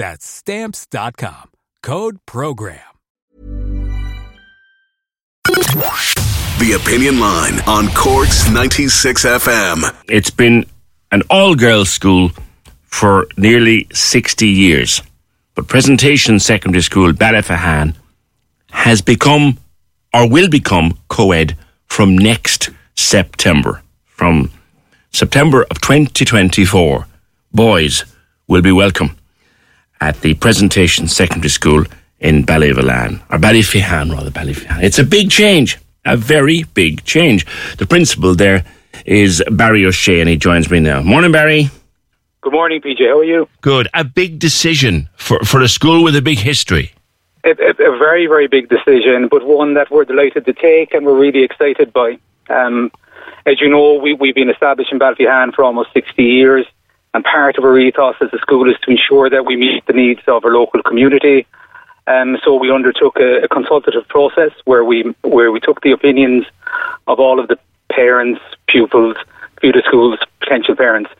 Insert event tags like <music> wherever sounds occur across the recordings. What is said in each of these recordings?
That's Stamps.com. Code PROGRAM. The Opinion Line on Corks 96 FM. It's been an all girls school for nearly 60 years. But Presentation Secondary School, Ballyphehane, has become or will become co ed from next September. From September of 2024, boys will be welcome at the Presentation Secondary School in Ballyvalan, or Ballyphehane rather, Ballyphehane. It's a big change, a very big change. The principal there is Barry O'Shea, and he joins me now. Morning, Barry. Good morning, PJ. How are you? Good. A big decision for, for a school with a big history. A, a, a very, very big decision, but one that we're delighted to take and we're really excited by. Um, as you know, we, we've been established in Ballyphehane for almost 60 years, and part of our ethos as a school is to ensure that we meet the needs of our local community. Um, so we undertook a, a consultative process where we where we took the opinions of all of the parents, pupils, future schools, potential parents.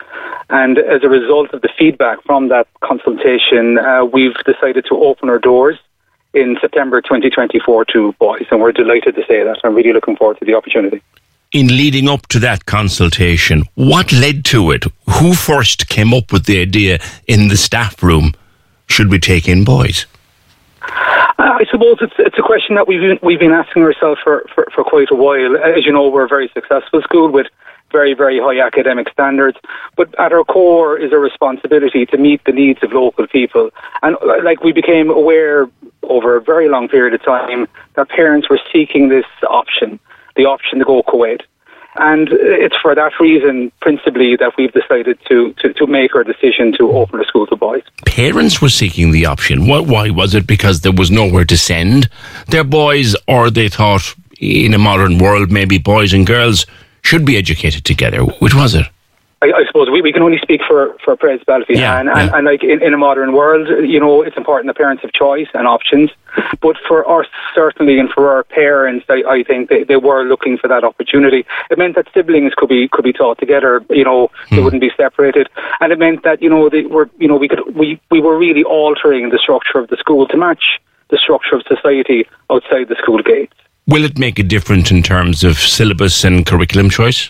And as a result of the feedback from that consultation, uh, we've decided to open our doors in September 2024 to boys, and we're delighted to say that. I'm really looking forward to the opportunity. In leading up to that consultation, what led to it? Who first came up with the idea in the staff room? Should we take in boys? Uh, I suppose it's it's a question that we've been, we've been asking ourselves for, for, for quite a while. As you know, we're a very successful school with very, very high academic standards. But at our core is a responsibility to meet the needs of local people. And like we became aware over a very long period of time that parents were seeking this option, the option to go co-ed. And it's for that reason, principally, that we've decided to, to, to make our decision to open a school to boys. Parents were seeking the option. What, why was it? Because there was nowhere to send their boys, or they thought in a modern world, maybe boys and girls should be educated together. Which was it? I, I suppose we, we can only speak for for Pres Balfi, Yeah, and, yeah. and, and like in, in a modern world, you know, it's important that parents have choice and options. But for us, certainly, and for our parents, I, I think they, they were looking for that opportunity. It meant that siblings could be could be taught together. You know, they Hmm. wouldn't be separated, and it meant that you know they were you know we could we we were really altering the structure of the school to match the structure of society outside the school gates. Will it make a difference in terms of syllabus and curriculum choice?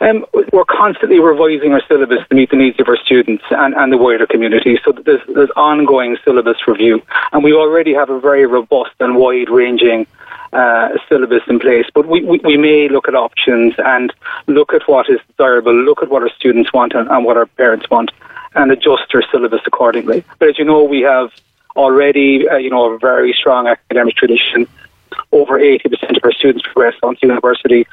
Um, we're constantly revising our syllabus to meet the needs of our students and, and the wider community. So there's, there's ongoing syllabus review, and we already have a very robust and wide-ranging uh, syllabus in place. But we, we, we may look at options and look at what is desirable, look at what our students want and, and what our parents want, and adjust our syllabus accordingly. But as you know, we have already, uh, you know, a very strong academic tradition. Over 80% of our students progress on to university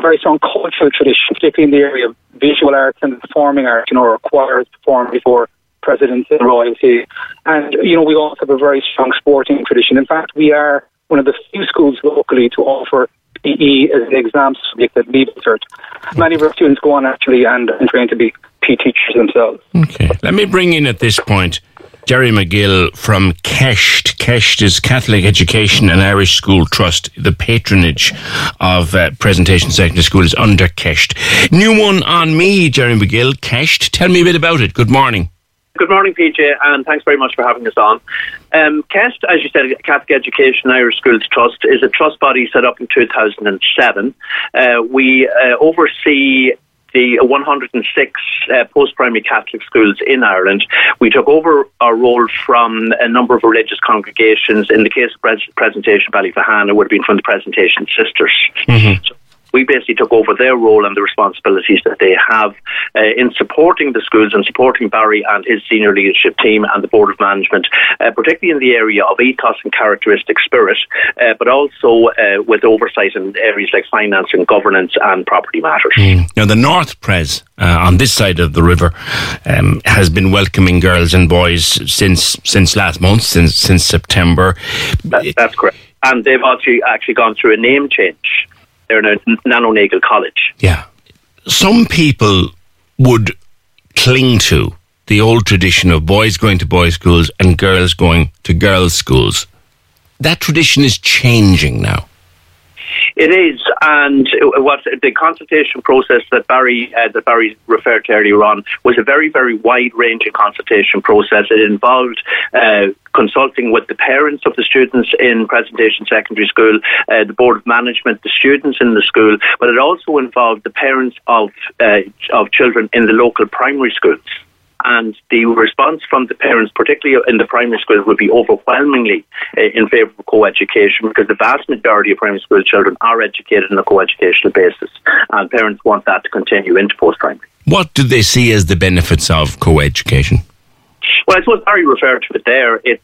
very strong cultural tradition, particularly in the area of visual arts and performing arts, you know, our choirs perform before presidents and royalty. And, you know, we also have a very strong sporting tradition. In fact, we are one of the few schools locally to offer PE as an exam subject at Leaving Cert. Many of our students go on actually and, and train to be PE teachers themselves. Okay. Let me bring in at this point Gerry McGuill from CEIST. CEIST is Catholic Education and Irish School Trust. The patronage of uh, Presentation Secondary School is under CEIST. New one on me, Gerry McGuill. CEIST, tell me a bit about it. Good morning. Good morning, PJ, and thanks very much for having us on. Um, as you said, Catholic Education Irish Schools Trust, is a trust body set up in 2007. Uh, we uh, oversee the 106 uh, post-primary Catholic schools in Ireland. We took over our role from a number of religious congregations. In the case of pres- Presentation Ballyphehane, it would have been from the Presentation Sisters. Mm-hmm. So we basically took over their role and the responsibilities that they have uh, in supporting the schools and supporting Barry and his senior leadership team and the board of management, uh, particularly in the area of ethos and characteristic spirit, uh, but also uh, with oversight in areas like finance and governance and property matters. Mm. Now, the North Pres uh, on this side of the river um, has been welcoming girls and boys since since last month, since since September. That, that's correct. And they've actually actually gone through a name change. They're in a Nagle College. Yeah. Some people would cling to the old tradition of boys going to boys' schools and girls going to girls' schools. That tradition is changing now. It is, and what the consultation process that Barry uh, that Barry referred to earlier on was a very, very wide-ranging consultation process. It involved uh, consulting with the parents of the students in Presentation Secondary School, uh, the board of management, the students in the school, but it also involved the parents of uh, of children in the local primary schools and the response from the parents, particularly in the primary schools, would be overwhelmingly uh, in favour of co-education because the vast majority of primary school children are educated on a co-educational basis, and parents want that to continue into post-primary. What do they see as the benefits of co-education? Well, I suppose Barry referred to it there. It,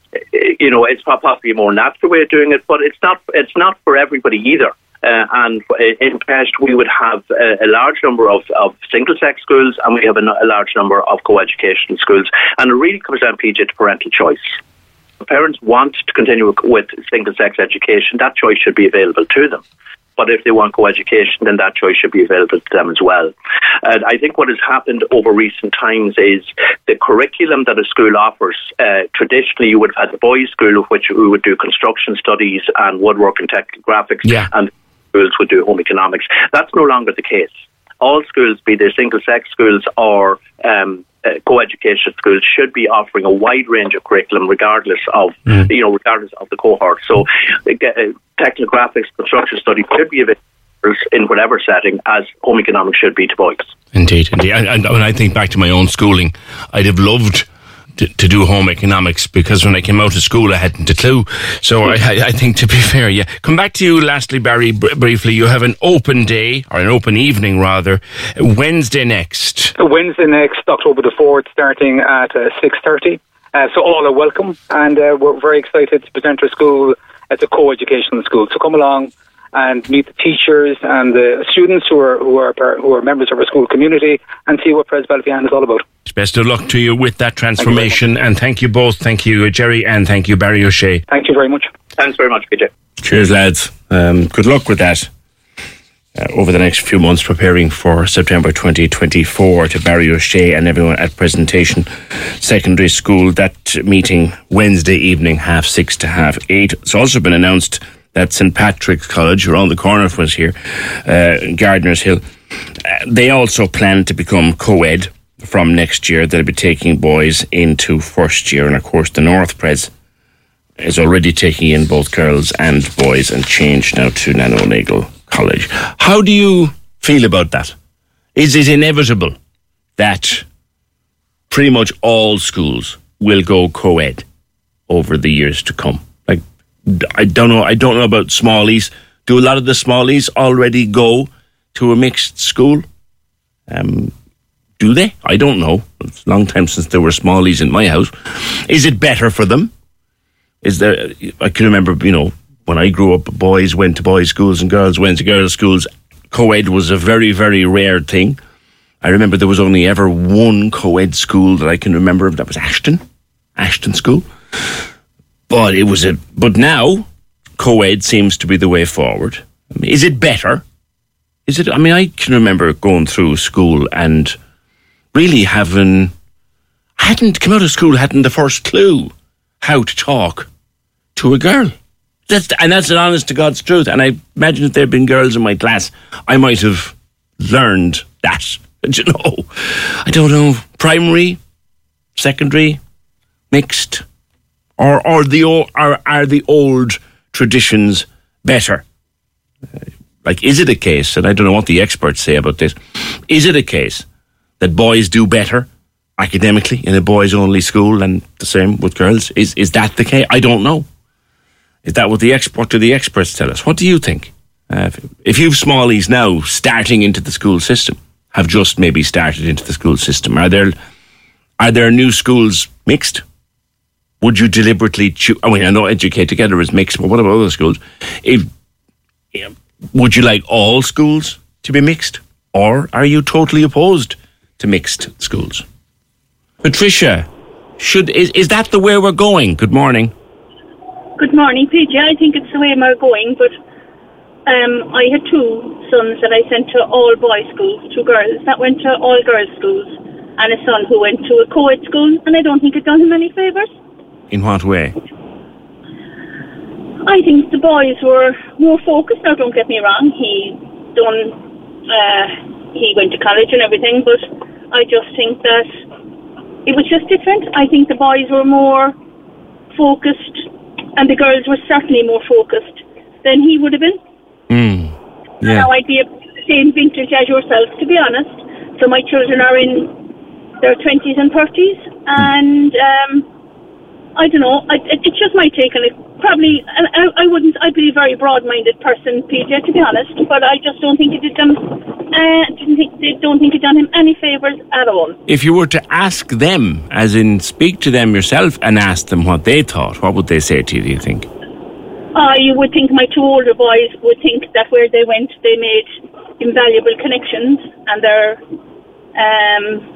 you know, it's possibly a more natural way of doing it, but it's not. It's not for everybody either. Uh, and in Pest, we would have a, a large number of, of single sex schools and we have a, a large number of co educational schools. And it really comes down, PJ, to parental choice. If parents want to continue with single sex education, that choice should be available to them. But if they want co-education, then that choice should be available to them as well. And I think what has happened over recent times is the curriculum that a school offers. Uh, traditionally, you would have had the boys' school, of which we would do construction studies and woodwork and technical graphics, yeah. and schools would do home economics. That's no longer the case. All schools, be they single sex schools or um, uh, co-education schools, should be offering a wide range of curriculum, regardless of mm. you know, regardless of the cohort. So, uh, technical graphics, construction studies should be available in whatever setting as home economics should be to boys. Indeed, indeed. And, and when I think back to my own schooling, I'd have loved to, do home economics because when I came out of school, I hadn't a clue. So I, I, think, to be <laughs> fair, yeah. Come back to you, lastly, Barry, br- briefly. You have an open day, or an open evening, rather, Wednesday next. Wednesday next, October the 4th, starting at uh, 6.30. Uh, so all are welcome, and uh, we're very excited to present our school as a co-educational school. So come along, and meet the teachers and the students who are who are who are members of our school community and see what Pres Ballyphehane is all about. Best of luck to you with that transformation, thank and thank you both. Thank you, Gerry, and thank you, Barry O'Shea. Thank you very much. Thanks very much, PJ. Cheers, lads. Um, good luck with that. Uh, over the next few months, preparing for September 2024 to Barry O'Shea and everyone at Presentation Secondary School. That meeting Wednesday evening, half six to half eight. It's also been announced that St Patrick's College, around the corner from us here, uh, Hill, uh, they also plan to become co ed from next year. They'll be taking boys into first year. And of course, the North Pres is already taking in both girls and boys and changed now to Nagle College. How do you feel about that? Is it inevitable that pretty much all schools will go co ed over the years to come? I don't know. I don't know about smallies. Do a lot of the smallies already go to a mixed school? Um, do they? I don't know. It's a long time since there were smallies in my house. Is it better for them? Is there? I can remember, you know, when I grew up, boys went to boys' schools and girls went to girls' schools. Co-ed was a very, very rare thing. I remember there was only ever one co-ed school that I can remember. Of. That was Ashton, Ashton School. But it was a. But now, co-ed seems to be the way forward. Is it better? Is it? I mean, I can remember going through school and really having. Hadn't come out of school, hadn't the first clue how to talk to a girl. That's, and that's an honest to God's truth. And I imagine if there had been girls in my class, I might have learned that. <laughs> you know, I don't know, primary, secondary, mixed, or or the are are the old traditions better? Like, is it a case? And I don't know what the experts say about this. Is it a case that boys do better academically in a boys only school and the same with girls? Is is that the case? I don't know. Is that what the expert do the experts tell us? What do you think? Uh, if, if you've smallies now starting into the school system, have just maybe started into the school system, are there are there new schools mixed? Would you deliberately choose? I mean, I know Educate Together is mixed, but what about other schools? If would you like all schools to be mixed, or are you totally opposed to mixed schools? Patricia, should is, is that the way we're going? Good morning. Good morning, PJ. I think it's the way we're going, but um, I had two sons that I sent to all boys schools, two girls that went to all girls schools, and a son who went to a co-ed school, and I don't think it done him any favours. In what way? I think the boys were more focused. Now, don't get me wrong. He done. Uh, he went to college and everything, but I just think that it was just different. I think the boys were more focused, and the girls were certainly more focused than he would have been. Mm. Yeah. Now I'd be the same vintage as yourself, to be honest. So my children are in their twenties and thirties, and um, I don't know. I, it, it's just my take on it. Probably, I, I wouldn't. I'd be a very broad-minded person, PJ, to be honest. But I just don't think it did them. Uh, didn't think they don't think it done him any favors at all. If you were to ask them, as in speak to them yourself, and ask them what they thought, what would they say to you? Do you think? Uh, you would think my two older boys would think that where they went, they made invaluable connections, and they're. Um,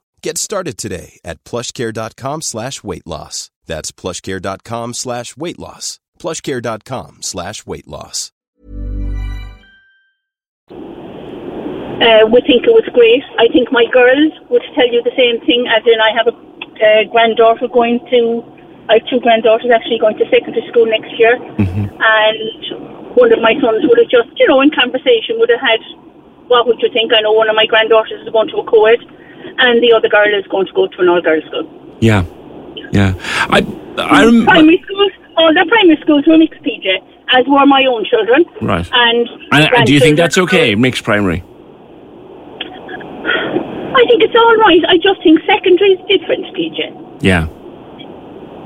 Get started today at plushcare.com slash weight loss. That's plushcare.com slash weight loss. Plushcare.com slash weight loss. uh, would think it was great. I think my girls would tell you the same thing. As in, I have a uh, granddaughter going to. I have two granddaughters actually going to secondary school next year, and one of my sons would have just, you know, in conversation would have had, what would you think? I know one of my granddaughters is going to a co-ed, and the other girl is going to go to an all-girls school. Yeah, yeah. I, I rem- primary schools, all the primary schools were mixed, PJ, as were my own children. Right. And, And, and do you think that's okay, mixed primary? I think it's all right. I just think secondary is different, PJ. Yeah.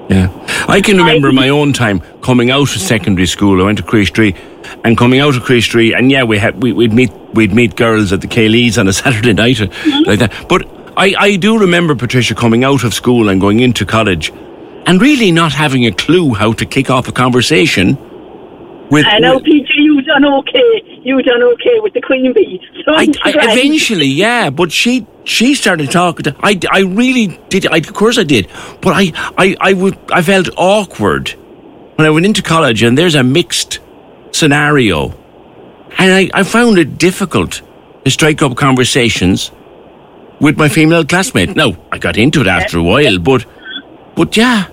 Yeah. I can remember my own time coming out of secondary school. I went to Chríost Rí and coming out of Chríost Rí and yeah, we had we, we'd meet we'd meet girls at the Kaylees on a <laughs> Saturday night uh, like that. But I, I do remember Patricia coming out of school and going into college and really not having a clue how to kick off a conversation with I know, PJ, done okay. You done okay with the queen bee. So I, I, eventually, yeah, but she she started talking to. I, I really did. I, of course, I did. But I I I would I felt awkward when I went into college and there's a mixed scenario. And I, I found it difficult to strike up conversations with my female classmate. Now, I got into it after a while, but, but yeah,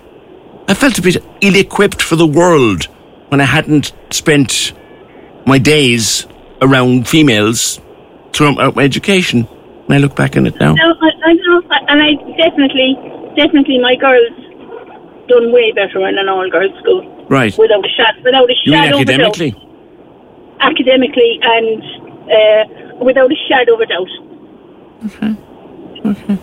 I felt a bit ill equipped for the world when I hadn't spent my days around females throughout my education. When I look back on it now. No, I, I know, and I definitely, definitely, my girls done way better in an all-girls school. Right. Without a shot, without a You shadow of doubt. academically? academically and uh, without a shadow of a doubt.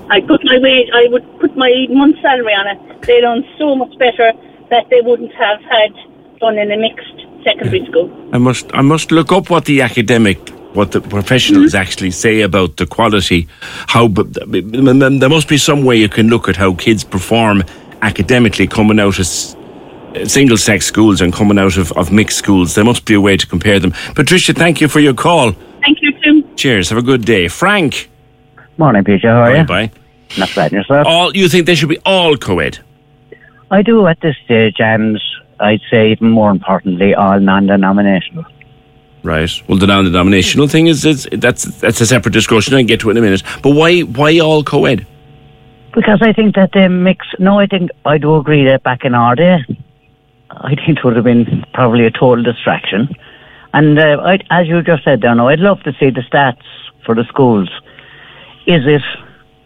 I put my wage, I would put my month's salary on it. They done so much better that they wouldn't have had done in a mixed secondary school. I must I must look up what the academic what the professionals hmm? actually say about the quality. How but there must be some way you can look at how kids perform academically coming out of single sex schools and coming out of, of mixed schools. There must be a way to compare them. Patricia thank you for your call. Thank you, Tim. cheers. Have a good day. Frank. Morning, Peter. How are bye you? bye Not bad yourself. all you think they should be all co-ed? I do at this stage, and I'd say even more importantly, all non-denominational. right well the non-denominational thing is, is that's that's a separate discussion i can get to it in a minute but why why all co-ed Because I think that they mix. No, I think I do agree that back in our day, I think it would have been probably a total distraction. And uh, I, as you just said, there, now I'd love to see the stats for the schools. Is it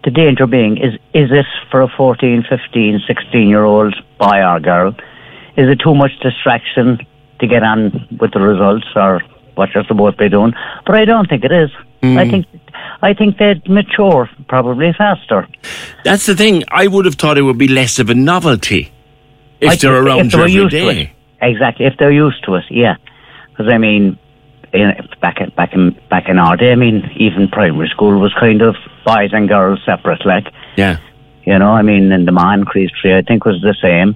the danger being is is it for a 14, 15, 16 year old boy or girl? Is it too much distraction to get on with the results or what you're supposed to be doing? But I don't think it is. Hmm. I think I think they'd mature probably faster. That's the thing. I would have thought it would be less of a novelty if I they're around if they you were every used to it. day. Exactly, if they're used to it, yeah. Because I mean, in, back in back in back in our day, I mean, even primary school was kind of boys and girls separate, like Yeah. you know. I mean, in the man Tree, I think was the same.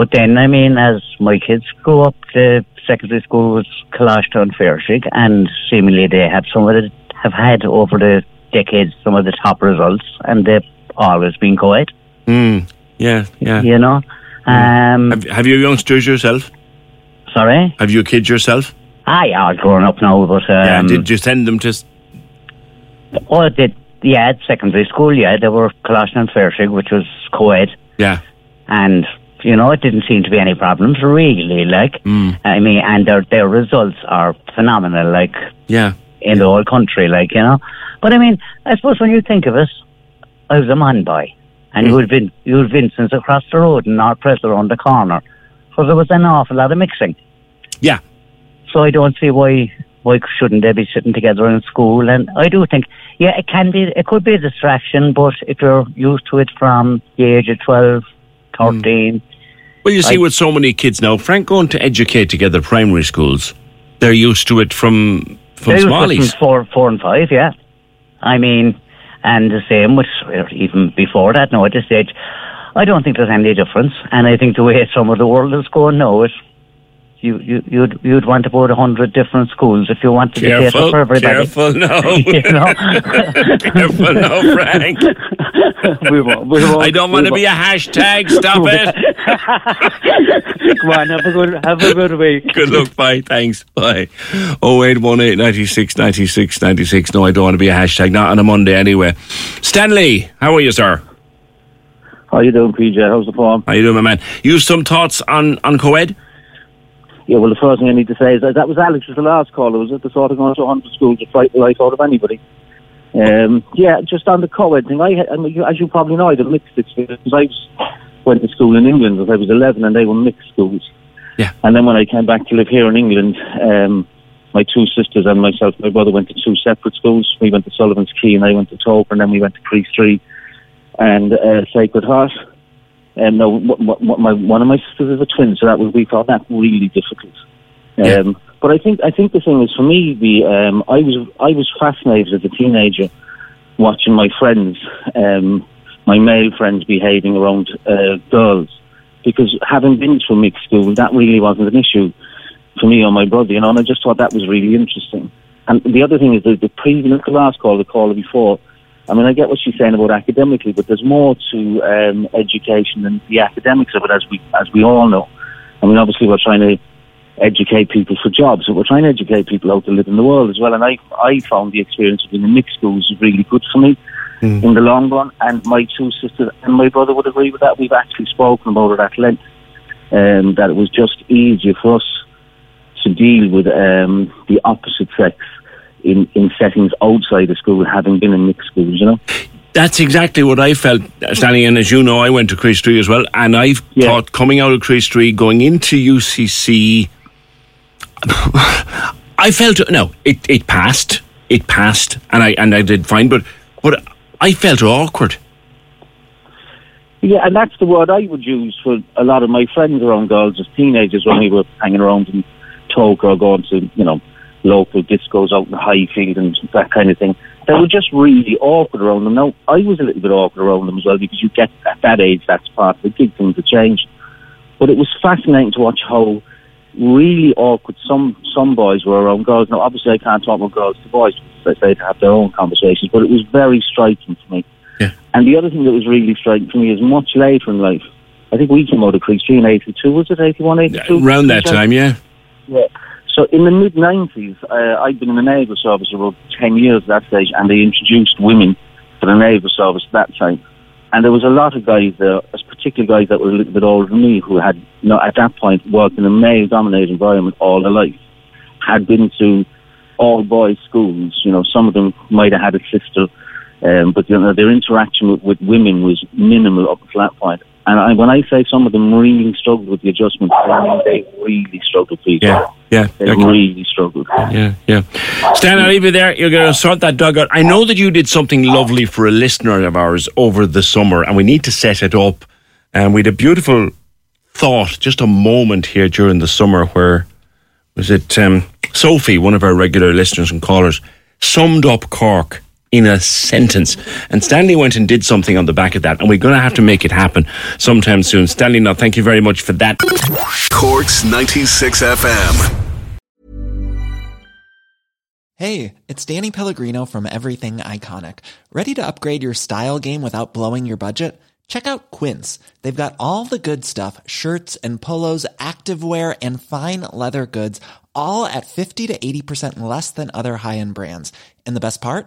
But then, I mean, as my kids grew up, the secondary school was Coláiste an Phiarsaigh, and seemingly they have some of the have had over the decades some of the top results, and they've always been co-ed. Mm. Yeah, yeah. You know. Um, Have, have you youngsters yourself? sorry. Have you kids yourself? Yeah, I've grown up now, but um, yeah. Did you send them to? Oh, did. Yeah, at secondary school, yeah, they were Coláiste an Phiarsaigh, which was co-ed, Yeah. and you know, it didn't seem to be any problems really. Like, hmm. I mean, and their their results are phenomenal. Like Yeah. in the whole country, like you know. But I mean, I suppose when you think of it, I was a man boy, and hmm. you would have been you would Vincent's across the road and North Pres around the corner, so there was an awful lot of mixing. Yeah. So I don't see why why shouldn't they be sitting together in school? And I do think, yeah, it can be, it could be a distraction, but if you're used to it from the age of 12, 13, hmm. Well, you see, I- with so many kids now, Frank, going to educate together primary schools, they're used to it from from smallies. from four, four and five, yeah. I mean, and the same with even before that. No, at this stage, I don't think there's any difference. And I think the way some of the world is going now, it you you you'd you'd want about a hundred different schools if you wanted to cater Careful, for everybody. careful now. <laughs> you know. <laughs> careful now, Frank. we won't, we won't, I don't want to be a hashtag. Stop it. <laughs> Come on, have a good have a good week. Good luck. Bye. Thanks. Bye. 0818 96 96 96. No, I don't want to be a hashtag. Not on a Monday anyway. Stanley, how are you, sir? How you doing, PJ? How's the form? How you doing, my man? You have some thoughts on, on co-ed? Yeah, well, the first thing I need to say is that that was Alex was the last caller, was it? The sort of going to 100 schools to fight the life out of anybody. Um, yeah, just on the co-ed thing, I, I mean, you- as you probably know, I had a mixed experience. I was, went to school in England when I was 11 and they were mixed schools. Yeah. And then when I came back to live here in England, um, my two sisters and myself, my brother went to two separate schools. We went to Sullivan's Quay and I went to Toper and then we went to Priest Street and uh, Sacred Heart. And no, w- w- my, one of my sisters is a twin, so that was we found that really difficult. Yeah. Um, but I think I think the thing is for me, the um, I was I was fascinated as a teenager watching my friends, um, my male friends behaving around uh, girls, because having been to a mixed school, that really wasn't an issue for me or my brother, you know. And I just thought that was really interesting. And the other thing is that the previous, the last call, the caller before, I mean, I get what she's saying about academically, but there's more to um, education than the academics of it, as we as we all know. I mean, obviously we're trying to educate people for jobs, but we're trying to educate people how to live in the world as well. And I, I found the experience of being in mixed schools really good for me mm. in the long run. And my two sisters and my brother would agree with that. We've actually spoken about it at length, um, that it was just easier for us to deal with um, the opposite sex in, in settings outside of school, having been in mixed schools, you know? That's exactly what I felt, uh, Stanley. And as you know, I went to Chríost Rí as well. And I yeah. thought coming out of Chríost Rí, going into UCC, <laughs> I felt no, it, it passed, it passed, and I and I did fine, but but I felt awkward. Yeah, and that's the word I would use for a lot of my friends around girls as teenagers when we were hanging around in Tolka or going to you know local discos out in the Highfield and that kind of thing. They were just really awkward around them. Now I was a little bit awkward around them as well because you get at that age that's part of the gig things to change. But it was fascinating to watch how really awkward. Some some boys were around girls. Now, obviously, I can't talk about girls to boys because they have their own conversations. But it was very striking to me. Yeah. And the other thing that was really striking to me is much later in life. I think we came out of Creek in '82. Was it '81, '82? Around that time, yeah. Yeah. So in the mid '90s, uh, I'd been in the naval service about ten years at that stage, and they introduced women to the naval service at that time. And there was a lot of guys there, particularly guys that were a little bit older than me, who had, you know, at that point worked in a male-dominated environment all their life, had been to all boys schools. You know, some of them might have had a sister, um, but you know, their interaction with, with women was minimal up to that point. And I, when I say some of them really struggled with the adjustment, I mean they really struggled, people. Yeah, yeah. They okay. really struggled. Yeah, yeah. Stan, I'll leave you there. You're going to sort that dog out. I know that you did something lovely for a listener of ours over the summer, and we need to set it up. And we had a beautiful thought, just a moment here during the summer where, was it um, Sophie, one of our regular listeners and callers, summed up Cork in a sentence. And Stanley went and did something on the back of that, and we're going to have to make it happen sometime soon. Stanley, now thank you very much for that. Corks 96 FM. Hey, it's Danny Pellegrino from Everything Iconic. Ready to upgrade your style game without blowing your budget? Check out Quince. They've got all the good stuff shirts and polos, activewear, and fine leather goods, all at 50 to 80% less than other high end brands. And the best part?